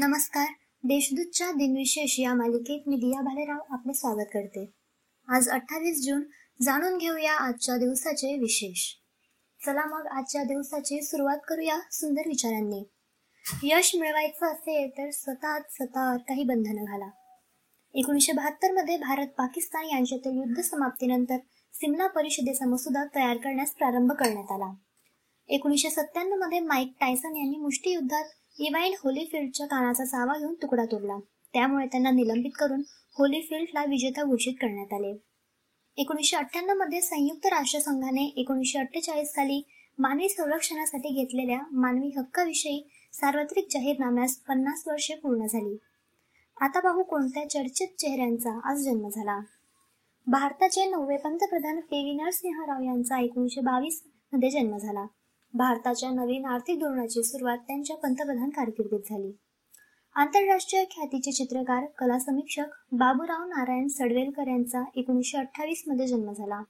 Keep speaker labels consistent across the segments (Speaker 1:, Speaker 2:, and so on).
Speaker 1: नमस्कार देशदूतच्या दिनविशेष या मालिकेत मी दिया भालेराव आपले स्वागत करते आज अठ्ठावीस जून जाणून घेऊया आजच्या दिवसाचे विशेष चला मग आजच्या दिवसाची सुरुवात करूया सुंदर विचारांनी यश मिळवायचं असेल तर स्वतःच स्वतः काही बंधनं घाला एकोणीसशे बहात्तर मध्ये भारत पाकिस्तान यांच्यातील युद्ध समाप्तीनंतर सिमला परिषदेचा मसुदा तयार करण्यास प्रारंभ करण्यात आला एकोणीसशे सत्त्याण्णव मध्ये माईक टायसन यांनी मुष्टीयुद्धात इवाईन होलीफिल्डच्या कानाचा चावा घेऊन तुकडा तोडला त्यामुळे त्यांना निलंबित करून होलीफिल्डला विजेता घोषित करण्यात आले एकोणीसशे अठ्ठ्याण्णव मध्ये संयुक्त राष्ट्रसंघाने एकोणीसशे अठ्ठेचाळीस साली मानवी संरक्षणासाठी घेतलेल्या मानवी हक्काविषयी सार्वत्रिक जाहीरनाम्यास पन्नास वर्षे पूर्ण झाली आता पाहू कोणत्या चर्चित चेहऱ्यांचा आज जन्म झाला भारताचे नववे पंतप्रधान पी व्ही राव यांचा एकोणीसशे बावीस मध्ये जन्म झाला भारताच्या नवीन आर्थिक धोरणाची सुरुवात त्यांच्या पंतप्रधान कारकिर्दीत झाली आंतरराष्ट्रीय ख्यातीचे चित्रकार कला समीक्षक बाबूराव नारायण सडवेलकर यांचा एकोणीसशे अठ्ठावीस मध्ये जन्म झाला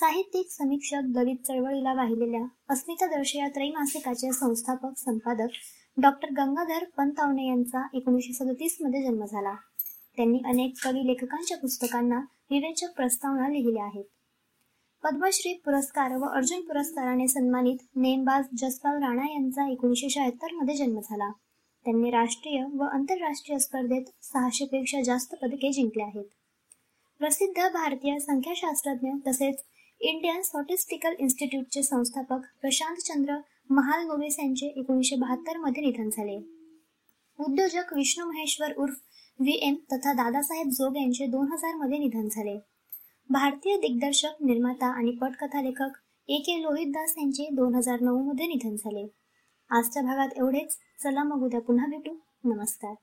Speaker 1: साहित्यिक समीक्षक दलित चळवळीला वाहिलेल्या दर्श या त्रैमासिकाचे संस्थापक संपादक डॉक्टर गंगाधर पंतावणे यांचा एकोणीसशे सदतीस मध्ये जन्म झाला त्यांनी अनेक कवी लेखकांच्या पुस्तकांना विवेचक प्रस्तावना लिहिल्या आहेत पद्मश्री पुरस्कार व अर्जुन पुरस्काराने सन्मानित नेमबाज जसपाल राणा यांचा एकोणीसशे शहात्तर मध्ये जन्म झाला त्यांनी राष्ट्रीय व आंतरराष्ट्रीय स्पर्धेत सहाशे पेक्षा जास्त पदके जिंकले आहेत प्रसिद्ध भारतीय संख्याशास्त्रज्ञ तसेच इंडियन सॉटिस्टिकल इन्स्टिट्यूटचे संस्थापक प्रशांत चंद्र महालनोबिस यांचे एकोणीसशे बहात्तर मध्ये निधन झाले उद्योजक विष्णू महेश्वर उर्फ व्ही एम तथा दादासाहेब जोग यांचे दोन हजार मध्ये निधन झाले भारतीय दिग्दर्शक निर्माता आणि पटकथा लेखक ए के लोहितदास यांचे दोन हजार नऊ मध्ये निधन झाले आजच्या भागात एवढेच चला मग उद्या पुन्हा भेटू नमस्कार